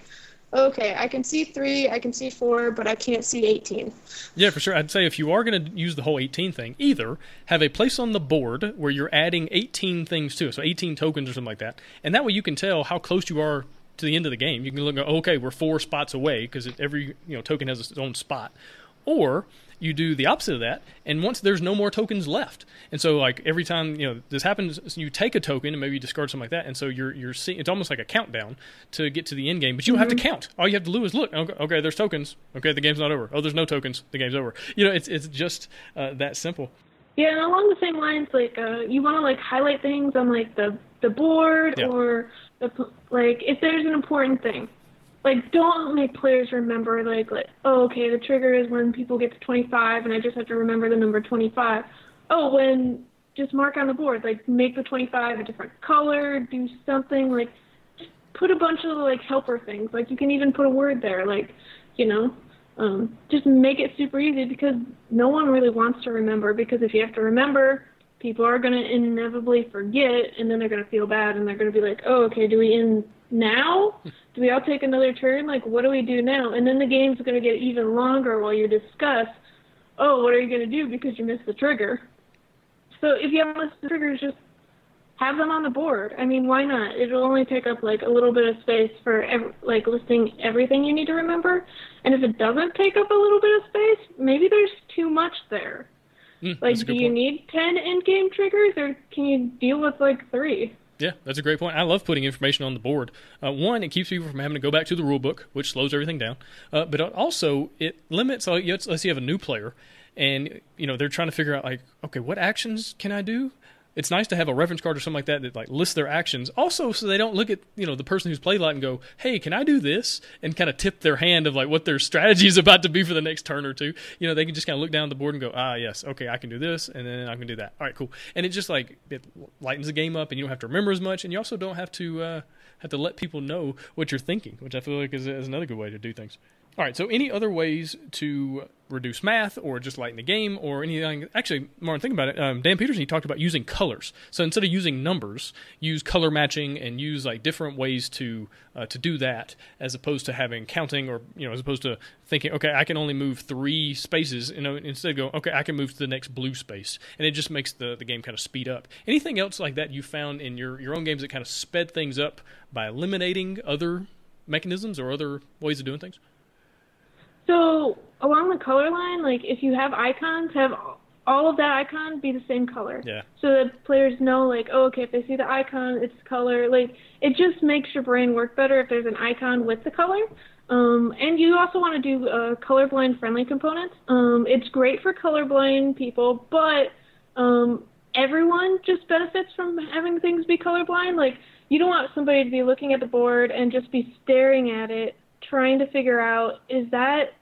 okay, I can see three, I can see four, but I can't see 18. Yeah, for sure. I'd say if you are going to use the whole 18 thing, either have a place on the board where you're adding 18 things to it, so 18 tokens or something like that, and that way you can tell how close you are to the end of the game. You can look, okay, we're four spots away because every you know token has its own spot or you do the opposite of that and once there's no more tokens left. And so like every time you know this happens you take a token and maybe you discard something like that and so you're you're seeing it's almost like a countdown to get to the end game but you don't mm-hmm. have to mm-hmm. count. All you have to do is look. Okay, okay, there's tokens. Okay the game's not over. Oh there's no tokens. The game's over. You know it's it's just uh, that simple. Yeah and along the same lines like uh, you want to like highlight things on like the the board yeah. or the like if there's an important thing like don't make players remember like like oh okay the trigger is when people get to 25 and I just have to remember the number 25. Oh when just mark on the board like make the 25 a different color, do something like just put a bunch of like helper things. Like you can even put a word there like you know um, just make it super easy because no one really wants to remember because if you have to remember people are going to inevitably forget and then they're going to feel bad and they're going to be like oh okay do we end now? do we all take another turn? Like, what do we do now? And then the game's going to get even longer while you discuss, oh, what are you going to do because you missed the trigger? So if you have list of triggers, just have them on the board. I mean, why not? It'll only take up like a little bit of space for ev- like listing everything you need to remember. And if it doesn't take up a little bit of space, maybe there's too much there. Mm, like, do you point. need ten in-game triggers, or can you deal with like three? Yeah, that's a great point. I love putting information on the board. Uh, one, it keeps people from having to go back to the rule book, which slows everything down. Uh, but also, it limits. Like, let's, say you have a new player, and you know they're trying to figure out like, okay, what actions can I do? It's nice to have a reference card or something like that that like lists their actions. Also, so they don't look at you know the person who's played a lot and go, "Hey, can I do this?" and kind of tip their hand of like what their strategy is about to be for the next turn or two. You know, they can just kind of look down the board and go, "Ah, yes, okay, I can do this, and then I can do that." All right, cool. And it just like it lightens the game up, and you don't have to remember as much, and you also don't have to uh, have to let people know what you're thinking, which I feel like is, is another good way to do things. All right, so any other ways to reduce math or just lighten the game or anything? Actually, Martin, think about it. Um, Dan Peterson he talked about using colors. So instead of using numbers, use color matching and use like different ways to uh, to do that, as opposed to having counting or you know, as opposed to thinking, okay, I can only move three spaces. You know, instead go, okay, I can move to the next blue space, and it just makes the the game kind of speed up. Anything else like that you found in your your own games that kind of sped things up by eliminating other mechanisms or other ways of doing things? So along the color line, like if you have icons, have all of that icon be the same color. Yeah. So that players know, like, oh, okay, if they see the icon, it's color. Like, it just makes your brain work better if there's an icon with the color. Um, and you also want to do uh, colorblind friendly components. Um, it's great for colorblind people, but um, everyone just benefits from having things be colorblind. Like, you don't want somebody to be looking at the board and just be staring at it, trying to figure out is that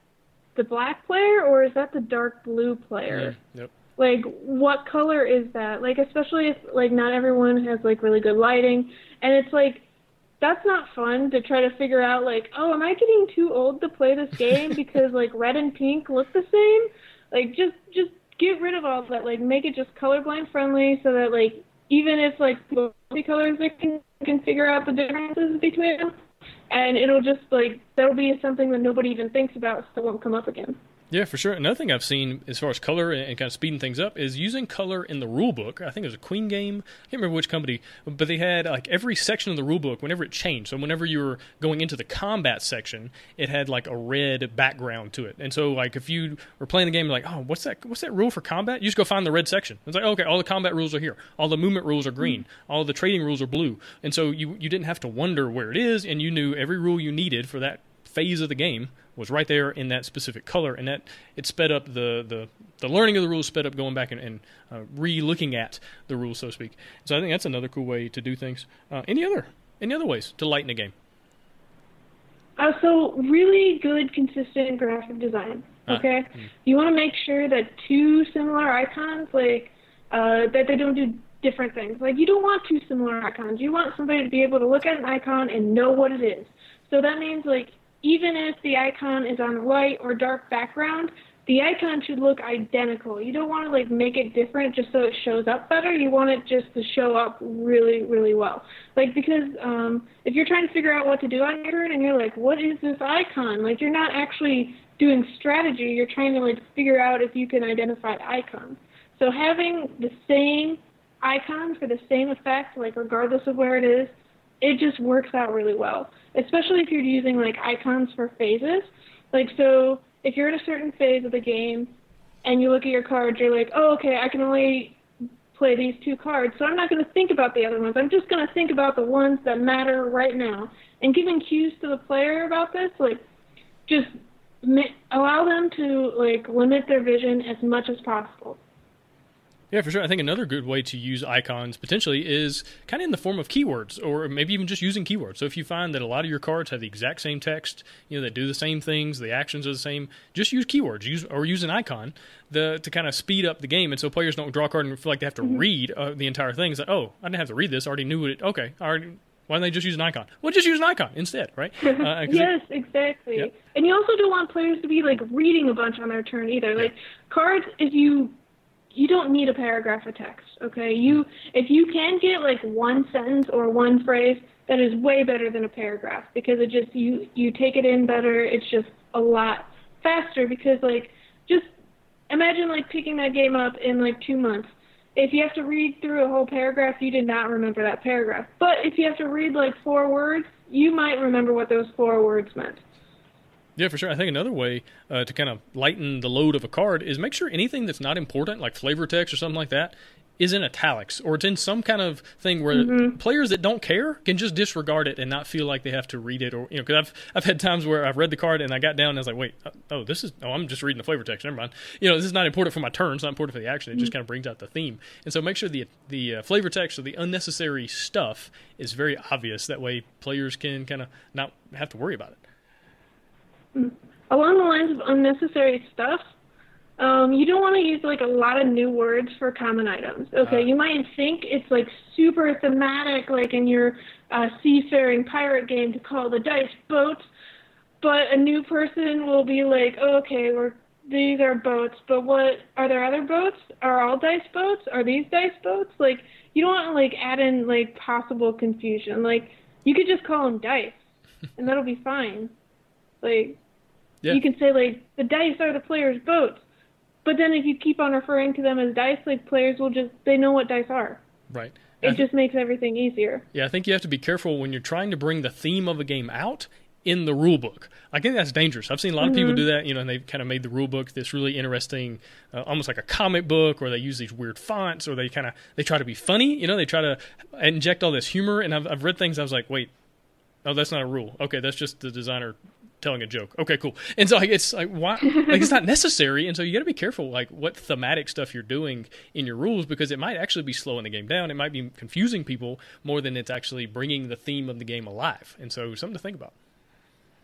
the black player or is that the dark blue player? Mm, yep. Like, what color is that? Like, especially if like not everyone has like really good lighting, and it's like that's not fun to try to figure out like, oh, am I getting too old to play this game because like red and pink look the same? Like, just just get rid of all that. Like, make it just colorblind friendly so that like even if like multi colors they can can figure out the differences between them and it'll just like that'll be something that nobody even thinks about, so it won't come up again. Yeah, for sure. Another thing I've seen as far as color and kind of speeding things up is using color in the rule book. I think it was a Queen game. I can't remember which company, but they had like every section of the rule book whenever it changed. So whenever you were going into the combat section, it had like a red background to it. And so like if you were playing the game, like oh what's that what's that rule for combat? You just go find the red section. It's like okay, all the combat rules are here. All the movement rules are green. Hmm. All the trading rules are blue. And so you you didn't have to wonder where it is, and you knew every rule you needed for that phase of the game was right there in that specific color, and that it sped up the the, the learning of the rules, sped up going back and, and uh, re-looking at the rules, so to speak. So I think that's another cool way to do things. Uh, any other any other ways to lighten a game? Uh, so really good, consistent graphic design. Ah, Okay, mm. you want to make sure that two similar icons, like uh, that they don't do different things. Like you don't want two similar icons. You want somebody to be able to look at an icon and know what it is. So that means like even if the icon is on a light or dark background, the icon should look identical. You don't want to like make it different just so it shows up better. You want it just to show up really, really well. Like because um, if you're trying to figure out what to do on your and you're like, what is this icon? Like you're not actually doing strategy. You're trying to like figure out if you can identify the icon. So having the same icon for the same effect, like regardless of where it is, it just works out really well. Especially if you're using like icons for phases. Like so if you're in a certain phase of the game and you look at your cards, you're like, oh, okay, I can only play these two cards, so I'm not going to think about the other ones. I'm just going to think about the ones that matter right now. And giving cues to the player about this, like, just allow them to like limit their vision as much as possible. Yeah, for sure. I think another good way to use icons potentially is kind of in the form of keywords, or maybe even just using keywords. So if you find that a lot of your cards have the exact same text, you know, they do the same things, the actions are the same, just use keywords, use or use an icon the, to kind of speed up the game, and so players don't draw a card and feel like they have to read uh, the entire thing. It's like, oh, I didn't have to read this. I already knew it. Okay, I already. Why don't they just use an icon? Well, just use an icon instead, right? Uh, 'cause it- yes, exactly. And you also don't want players to be like reading a bunch on their turn either. Like cards, if you you don't need a paragraph of text. Okay, you if you can get like one sentence or one phrase, that is way better than a paragraph because it just you you take it in better. It's just a lot faster because like just imagine like picking that game up in like two months. If you have to read through a whole paragraph, you did not remember that paragraph. But if you have to read like four words, you might remember what those four words meant. Yeah, for sure. I think another way uh, to kind of lighten the load of a card is make sure anything that's not important, like flavor text or something like that, is in italics or it's in some kind of thing where players that don't care can just disregard it and not feel like they have to read it or you know because I've I've had times where I've read the card and I got down and I was like wait uh, oh this is oh I'm just reading the flavor text never mind. You know this is not important for my turn it's not important for the action it just kind of brings out the theme. And so make sure the the uh, flavor text or the unnecessary stuff is very obvious. That way players can kind of not have to worry about it along the lines of unnecessary stuff, um, you don't want to use like a lot of new words for common items. Okay, Uh. you might think it's like super thematic, like in your uh, seafaring pirate game, to call the dice boats, but a new person will be like, oh, okay, we're these are boats, but what are there other boats? Are all dice boats? Are these dice boats? Like you don't want to like add in like possible confusion. Like you could just call them dice, and that'll be fine. Like yeah you can say like the dice are the players' boats, but then if you keep on referring to them as dice, like players will just they know what dice are. right It just makes everything easier. Yeah, I think you have to be careful when you're trying to bring the theme of a game out. in the rule book. I think that's dangerous. I've seen a lot of people Mm-hmm. do that, you know, and they've kind of made the rule book this really interesting, uh, almost like a comic book, or they use these weird fonts, or they kind of they try to be funny, you know, they try to inject all this humor. And I've, I've read things I was like, wait, oh, that's not a rule. Okay, that's just the designer telling a joke. Okay, cool. And so like, it's like why like it's not necessary. And so you got to be careful like what thematic stuff you're doing in your rules because it might actually be slowing the game down. It might be confusing people more than it's actually bringing the theme of the game alive. And so something to think about.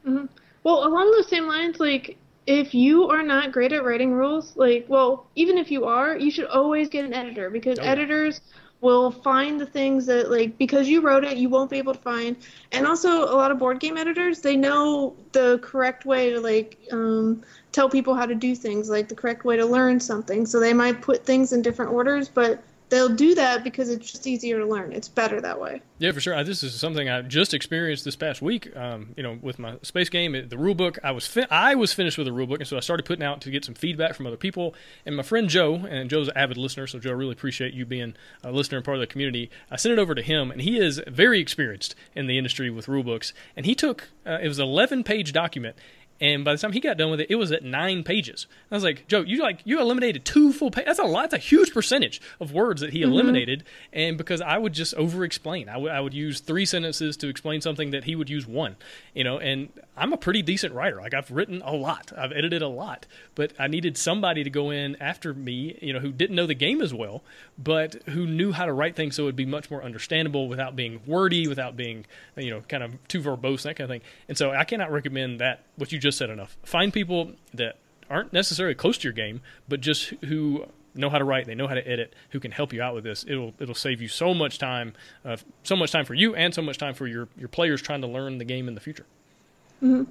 Mm-hmm. Well, along those same lines, like if you are not great at writing rules, like well, even if you are, you should always get an editor because Oh, editors will find the things that like because you wrote it, you won't be able to find. And also a lot of board game editors, they know the correct way to like um, tell people how to do things, like the correct way to learn something. So they might put things in different orders, but they'll do that because it's just easier to learn. It's better that way. Yeah, for sure. I, this is something I just experienced this past week. Um, you know, with my space game, the rule book. I was I was finished with the rule book, and so I started putting out to get some feedback from other people. And my friend Joe, and Joe's an avid listener, so Joe, really appreciate you being a listener and part of the community. I sent it over to him, and he is very experienced in the industry with rule books. And he took uh, it was an eleven page document. And by the time he got done with it, it was at nine pages. I was like, Joe, you like you eliminated two full pages. That's a lot. That's a huge percentage of words that he mm-hmm. eliminated. And because I would just over explain, I would I would use three sentences to explain something that he would use one. You know, and I'm a pretty decent writer. Like I've written a lot, I've edited a lot, but I needed somebody to go in after me. You know, who didn't know the game as well, but who knew how to write things so it would be much more understandable without being wordy, without being you know kind of too verbose, that kind of thing. And so I cannot recommend that what you just said enough. Find people that aren't necessarily close to your game, but just who know how to write, they know how to edit, who can help you out with this. It'll it'll save you so much time, uh, so much time for you, and so much time for your your players trying to learn the game in the future.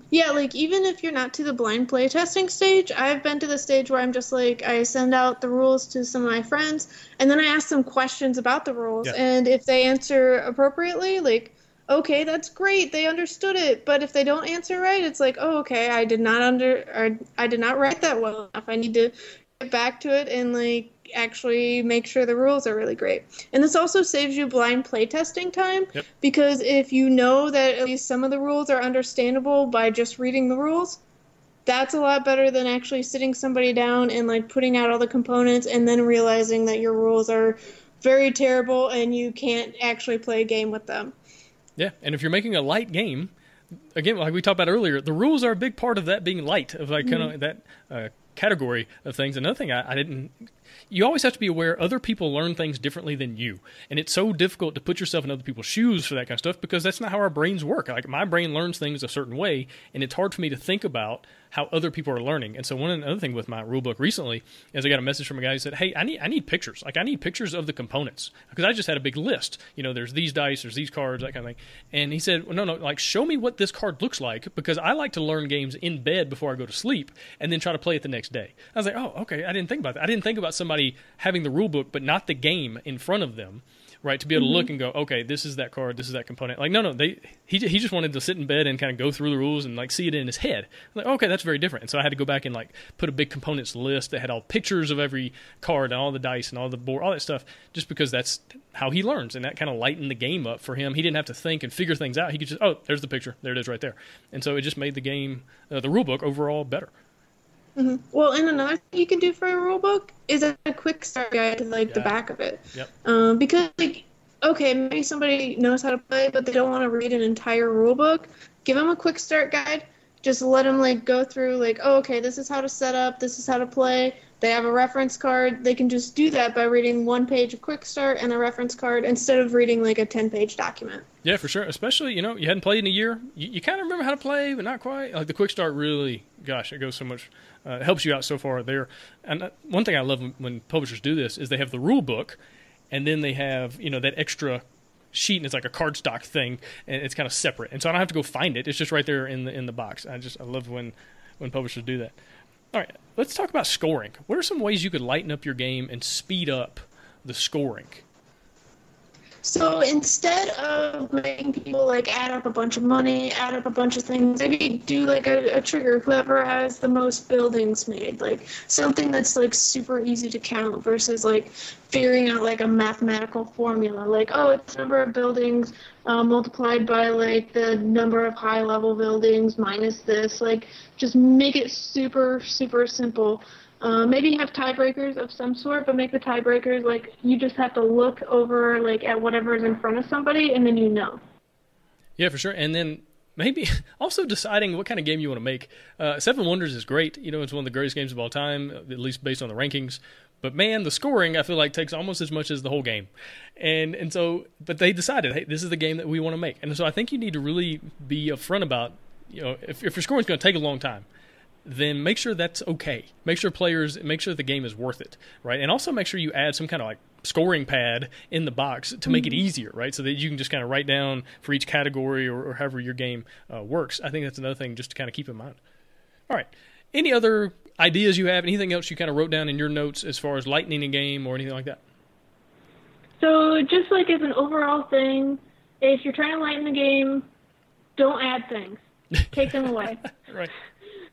Yeah, like even if you're not to the blind play testing stage, I've been to the stage where I'm just like I send out the rules to some of my friends and then I ask them questions about the rules Yeah. and if they answer appropriately, like okay, that's great, they understood it. But if they don't answer right, it's like, oh okay, I did not under or I did not write that well enough. I need to get back to it and like actually make sure the rules are really great. And this also saves you blind playtesting time Yep. because if you know that at least some of the rules are understandable by just reading the rules, that's a lot better than actually sitting somebody down and like putting out all the components and then realizing that your rules are very terrible and you can't actually play a game with them. Yeah, and if you're making a light game, again, like we talked about earlier, the rules are a big part of that being light, of like kind of that uh, category of things. Another thing I, I didn't. You always have to be aware other people learn things differently than you, and it's so difficult to put yourself in other people's shoes for that kind of stuff because that's not how our brains work. Like my brain learns things a certain way, and it's hard for me to think about how other people are learning. And so one another thing with my rule book recently is I got a message from a guy who said, "Hey, I need I need pictures. Like I need pictures of the components because I just had a big list. You know, there's these dice, there's these cards, that kind of thing." And he said, well, "No, no, like show me what this card looks like because I like to learn games in bed before I go to sleep and then try to play it the next day." I was like, "Oh, okay. I didn't think about that. I didn't think about somebody having the rule book but not the game in front of them." Right? To be able to look and go, okay, this is that card, this is that component. Like, no, no, they he he just wanted to sit in bed and kind of go through the rules and like see it in his head. I'm like, okay, that's very different. And so I had to go back and like put a big components list that had all pictures of every card and all the dice and all the board, all that stuff, just because that's how he learns, and that kind of lightened the game up for him. He didn't have to think and figure things out. He could just, oh, there's the picture, there it is, right there. And so it just made the game, uh, the rule book overall better. Well, and another thing you can do for a rule book is a quick start guide to like the back of it. Yep. Um, because like, okay, maybe somebody knows how to play, but they don't want to read an entire rule book. Give them a quick start guide. Just let them like go through like, oh, okay, this is how to set up, this is how to play. They have a reference card. They can just do that by reading one page of quick start and a reference card instead of reading like a ten page document. Yeah, for sure. Especially, you know, you hadn't played in a year. You, you kind of remember how to play, but not quite. Like the quick start really, gosh, it goes so much, uh, helps you out so far there. And uh, one thing I love when, when publishers do this is they have the rule book, and then they have, you know, that extra sheet, and it's like a cardstock thing, and it's kind of separate. And so I don't have to go find it. It's just right there in the in the box. I just I love when when publishers do that. All right, let's talk about scoring. What are some ways you could lighten up your game and speed up the scoring? So instead of making people like add up a bunch of money, add up a bunch of things, maybe do like a, a trigger. Whoever has the most buildings made, like something that's like super easy to count versus like figuring out like a mathematical formula. Like oh, it's the number of buildings uh, multiplied by like the number of high level buildings minus this. Like just make it super super simple. Uh, maybe have tiebreakers of some sort, but make the tiebreakers like you just have to look over like at whatever is in front of somebody, and then you know. Yeah, for sure. And then maybe also deciding what kind of game you want to make. Uh, Seven Wonders is great. You know, it's one of the greatest games of all time, at least based on the rankings. But man, the scoring I feel like takes almost as much as the whole game, and and so but they decided, hey, this is the game that we want to make, and so I think you need to really be upfront about, you know, if if your scoring is going to take a long time, then make sure that's okay. Make sure players, make sure the game is worth it, right? And also make sure you add some kind of like scoring pad in the box to make it mm-hmm. easier, right? So that you can just kind of write down for each category or, or however your game uh, works. I think that's another thing just to kind of keep in mind. All right. Any other ideas you have? Anything else you kind of wrote down in your notes as far as lightening a game or anything like that? So just like as an overall thing, if you're trying to lighten the game, don't add things. Take them away. right.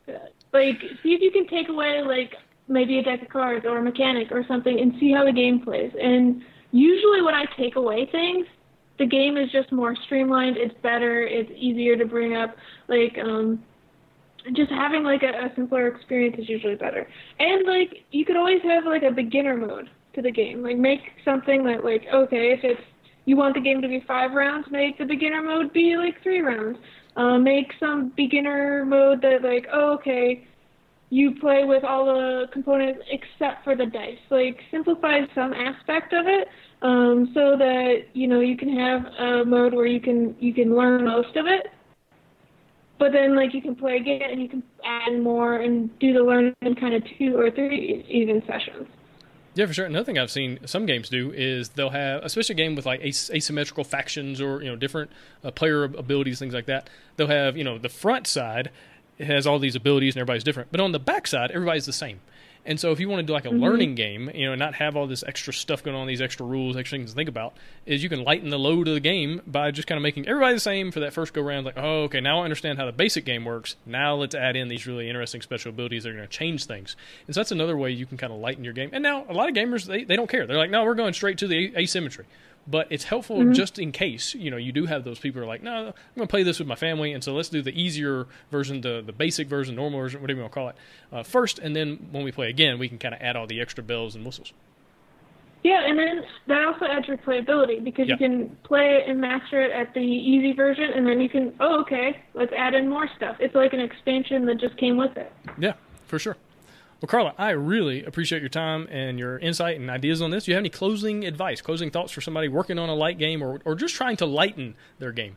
Like, see if you can take away like maybe a deck of cards or a mechanic or something, and see how the game plays. And usually, when I take away things, the game is just more streamlined. It's better. It's easier to bring up. Like, um, just having like a, a simpler experience is usually better. And like, you could always have like a beginner mode to the game. Like, make something that like, okay, if it's you want the game to be five rounds, make the beginner mode be like three rounds. Uh, make some beginner mode that like, oh, okay, you play with all the components except for the dice. Like simplify some aspect of it, um, so that you know you can have a mode where you can you can learn most of it. But then like you can play again and you can add more and do the learning in kind of two or three even sessions. Yeah, for sure. Another thing I've seen some games do is they'll have, especially a game with like as- asymmetrical factions or you know different uh, player abilities, things like that. They'll have you know the front side has all these abilities and everybody's different, but on the back side everybody's the same. And so if you want to do like a mm-hmm. learning game, you know, and not have all this extra stuff going on, these extra rules, extra things to think about, is you can lighten the load of the game by just kind of making everybody the same for that first go round. Like, oh, okay, now I understand how the basic game works. Now let's add in these really interesting special abilities that are going to change things. And so that's another way you can kind of lighten your game. And now a lot of gamers they, they don't care. They're like, no, we're going straight to the asymmetry but it's helpful mm-hmm. just in case you know you do have those people who are like, no, I'm going to play this with my family, and so let's do the easier version, the the basic version, normal version, whatever you want to call it, uh, first, and then when we play again, we can kind of add all the extra bells and whistles. Yeah, and then that also adds replayability because yeah. you can play it and master it at the easy version, and then you can, oh, okay, let's add in more stuff. It's like an expansion that just came with it. Yeah, for sure. Well, Carla, I really appreciate your time and your insight and ideas on this. Do you have any closing advice, closing thoughts for somebody working on a light game or, or just trying to lighten their game?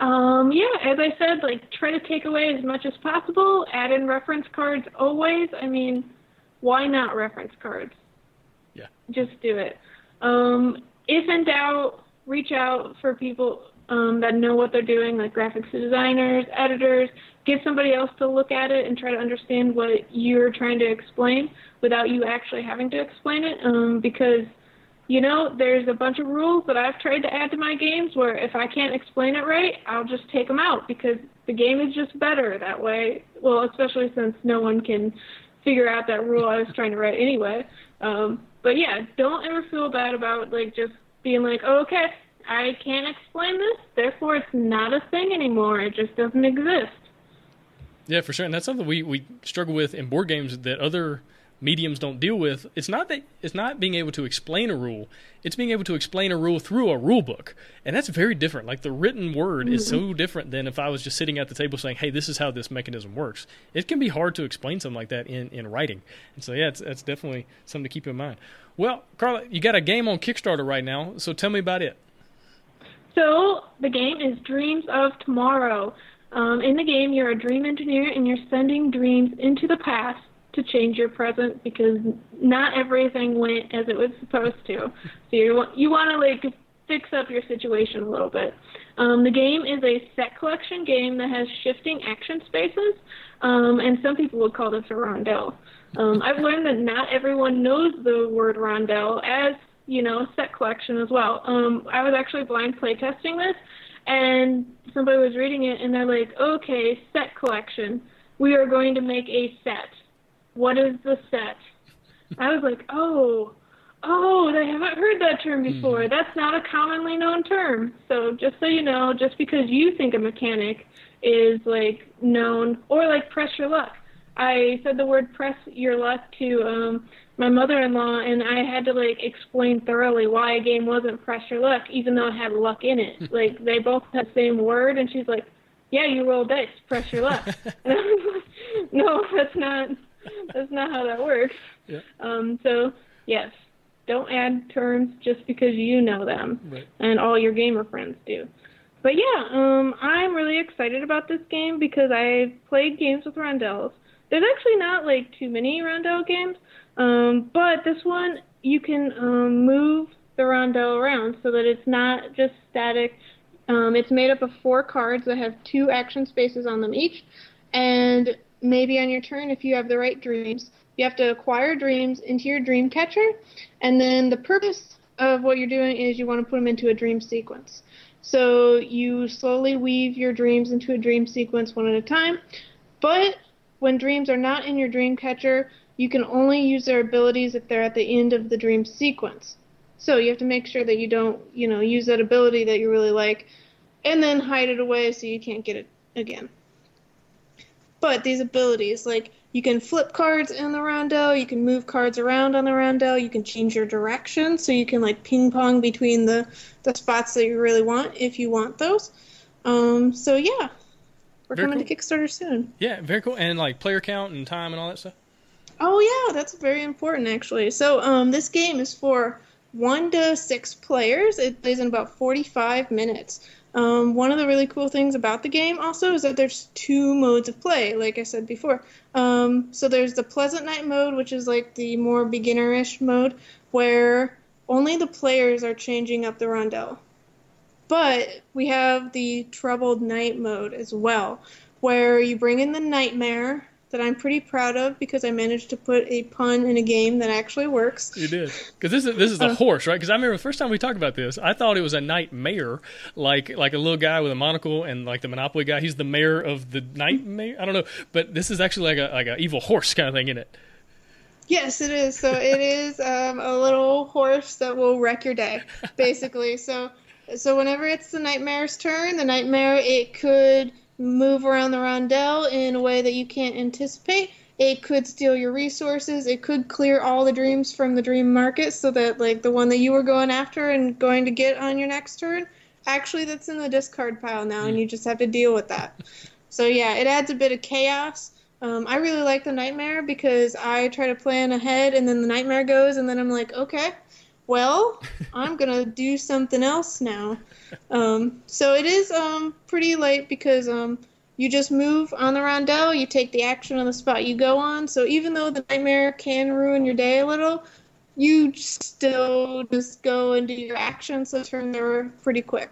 Um, yeah, as I said, like try to take away as much as possible. Add in reference cards always. I mean, why not reference cards? Yeah. Just do it. Um, if in doubt, reach out for people um, that know what they're doing, like graphics designers, editors, get somebody else to look at it and try to understand what you're trying to explain without you actually having to explain it. Um, because, you know, there's a bunch of rules that I've tried to add to my games where if I can't explain it right, I'll just take them out because the game is just better that way. Well, especially since no one can figure out that rule I was trying to write anyway. Um, but yeah, don't ever feel bad about like just being like, oh, okay, I can't explain this, therefore it's not a thing anymore. It just doesn't exist. Yeah, for sure, and that's something we, we struggle with in board games that other mediums don't deal with. It's not that it's not being able to explain a rule; it's being able to explain a rule through a rule book, and that's very different. Like the written word mm-hmm. is so different than if I was just sitting at the table saying, "Hey, this is how this mechanism works." It can be hard to explain something like that in, in writing, and so yeah, it's, that's definitely something to keep in mind. Well, Carla, you got a game on Kickstarter right now, so tell me about it. So the game is Dreams of Tomorrow. Um, in the game, you're a dream engineer and you're sending dreams into the past to change your present because not everything went as it was supposed to. So you you want to like fix up your situation a little bit. Um, the game is a set collection game that has shifting action spaces, um, and some people would call this a rondel. Um, I've learned that not everyone knows the word rondel, as you know, set collection as well. Um, I was actually blind playtesting this, and somebody was reading it, and they're like, okay, set collection. We are going to make a set. What is the set? I was like, oh, oh, I haven't heard that term before. Mm. That's not a commonly known term. So just so you know, just because you think a mechanic is like known, or like press your luck. I said the word press your luck to um my mother-in-law and I had to like explain thoroughly why a game wasn't press your luck even though it had luck in it. like they both had the same word and she's like, "Yeah, you roll dice, press your luck." and I was like, "No, that's not that's not how that works." Yeah. Um so, yes, don't add terms just because you know them right. and all your gamer friends do. But yeah, um I'm really excited about this game because I've played games with rondels. There's actually not like too many rondel games um, but this one, you can um, move the rondel around so that it's not just static. Um, it's made up of four cards that have two action spaces on them each. And maybe on your turn, if you have the right dreams, you have to acquire dreams into your dream catcher. And then the purpose of what you're doing is you want to put them into a dream sequence. So you slowly weave your dreams into a dream sequence one at a time. But when dreams are not in your dream catcher, you can only use their abilities if they're at the end of the dream sequence. So you have to make sure that you don't, you know, use that ability that you really like and then hide it away so you can't get it again. But these abilities, like you can flip cards in the rondel, you can move cards around on the rondel, you can change your direction so you can like ping pong between the, the spots that you really want if you want those. Um, so yeah, we're very coming cool. to Kickstarter soon. Yeah, very cool. And like player count and time and all that stuff. Oh yeah, that's very important actually. So um, this game is for one to six players. It plays in about 45 minutes. Um, one of the really cool things about the game also is that there's two modes of play, like I said before. Um, so there's the Pleasant Night mode, which is like the more beginnerish mode, where only the players are changing up the rondel. But we have the Troubled Night mode as well, where you bring in the Nightmare, that I'm pretty proud of because I managed to put a pun in a game that actually works. You did because this is this is a uh, horse, right? Because I remember the first time we talked about this, I thought it was a nightmare, like like a little guy with a monocle and like the Monopoly guy. He's the mayor of the nightmare. I don't know, but this is actually like a like an evil horse kind of thing in it. Yes, it is. So it is um, a little horse that will wreck your day, basically. so so whenever it's the nightmare's turn, the nightmare it could move around the rondel in a way that you can't anticipate. It could steal your resources. It could clear all the dreams from the dream market so that like the one that you were going after and going to get on your next turn, actually that's in the discard pile now and you just have to deal with that. So yeah, it adds a bit of chaos. Um, I really like the nightmare because I try to plan ahead and then the nightmare goes and then I'm like, okay, well, I'm gonna do something else now. Um, so it is um, pretty late because um, you just move on the rondel, you take the action on the spot you go on. So even though the nightmare can ruin your day a little, you still just go and do your action. So turn there pretty quick.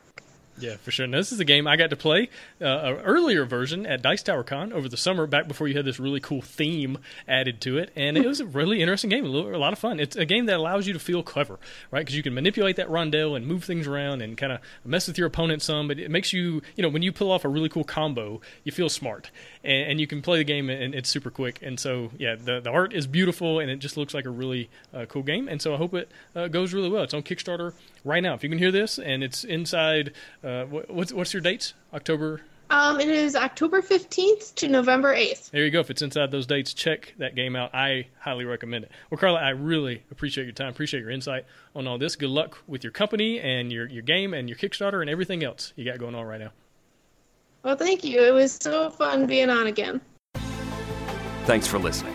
Yeah, for sure. Now, this is a game I got to play uh, an earlier version at Dice Tower Con over the summer, back before you had this really cool theme added to it, and it was a really interesting game, a, little, a lot of fun. It's a game that allows you to feel clever, right? Because you can manipulate that rondel and move things around and kind of mess with your opponent some, but it makes you, you know, when you pull off a really cool combo, you feel smart, and, and you can play the game and it's super quick. And so, yeah, the the art is beautiful and it just looks like a really uh, cool game. And so I hope it uh, goes really well. It's on Kickstarter right now. If you can hear this, and it's inside. Uh, what's what's your dates? October. Um, it is October fifteenth to November eighth. There you go. If it's inside those dates, check that game out. I highly recommend it. Well, Carla, I really appreciate your time. Appreciate your insight on all this. Good luck with your company and your your game and your Kickstarter and everything else you got going on right now. Well, thank you. It was so fun being on again. Thanks for listening.